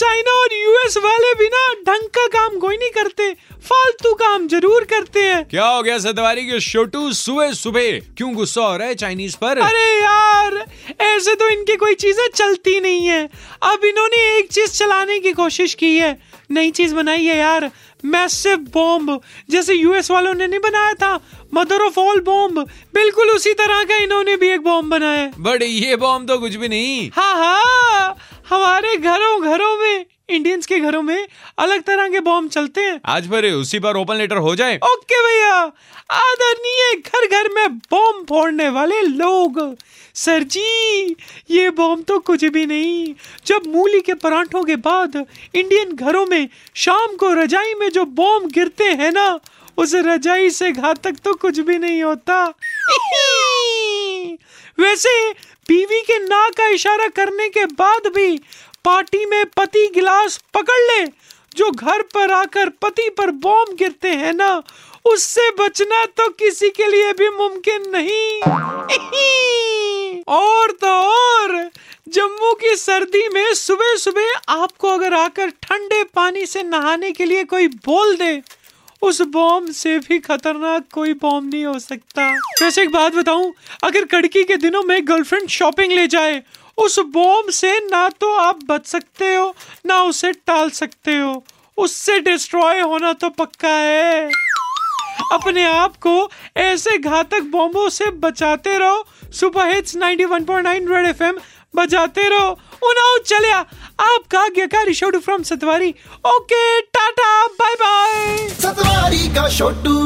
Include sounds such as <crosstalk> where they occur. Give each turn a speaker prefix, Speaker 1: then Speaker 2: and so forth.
Speaker 1: China और US वाले भी ना ढंग का काम कोई नहीं करते। फालतू काम ज़रूर करते हैं।
Speaker 2: क्या हो गया सतवारी के छोटू सुबह सुबह? क्यों गुस्सा हो रहा है चाइनीज़ पर?
Speaker 1: अरे यार ऐसे तो इनकी कोई चीज़ें चलती नहीं है। अब इन्होंने एक चीज़ चलाने की कोशिश की है। नई चीज़ बनाई है यार मैसिव बॉम्ब जैसे यूएस वालों ने नहीं बनाया था मदर ऑफ़ ऑल बॉम्ब बिल्कुल उसी तरह का इन्होंने भी एक बॉम्ब बनाया
Speaker 2: बट ये बॉम्ब तो कुछ भी नहीं।
Speaker 1: हाँ हाँ। हमारे घरों घरों में। इंडियंस के घरों में अलग तरह के बॉम्ब चलते हैं।
Speaker 2: आज पर उसी पर ओपन लेटर हो जाए।
Speaker 1: ओके भैया आदरणीय घर घर में बॉम्ब फोड़ने वाले लोग। सर जी ये बॉम्ब तो कुछ भी नहीं। जब मूली के परांठों के बाद इंडियन घरों में शाम को रजाई में जो बॉम्ब गिरते हैं ना उस रजाई से घातक तो कुछ भी नहीं होता। <laughs> वैसे बीवी के ना का इशारा करने के बाद भी पार्टी में पति गिलास पकड़ ले। जो घर पर आकर पति पर बॉम्ब गिरते हैं ना, उससे बचना तो किसी के लिए भी मुमकिन नहीं। और तो और, जम्मू की सर्दी में सुबह सुबह आपको अगर आकर ठंडे पानी से नहाने के लिए कोई बोल दे, उस बॉम्ब से भी खतरनाक कोई बॉम्ब नहीं हो सकता। वैसे एक बात बताऊँ, अगर कड़की के दिनों में गर्लफ्रेंड शॉपिंग ले जाए उस बॉम्ब से ना तो आप बच सकते हो, ना उसे टाल सकते हो। उससे डिस्ट्रॉय होना तो पक्का है। अपने आप को ऐसे घातक बॉम्बों से बचाते रहो। सुपर हिट्स 91.9 रेड एफएम, बजाते रहो। उनाओ चलिया आपका आज्ञाकारी शोडू from Satwari. Okay, tata bye bye
Speaker 3: Satwari का छोटू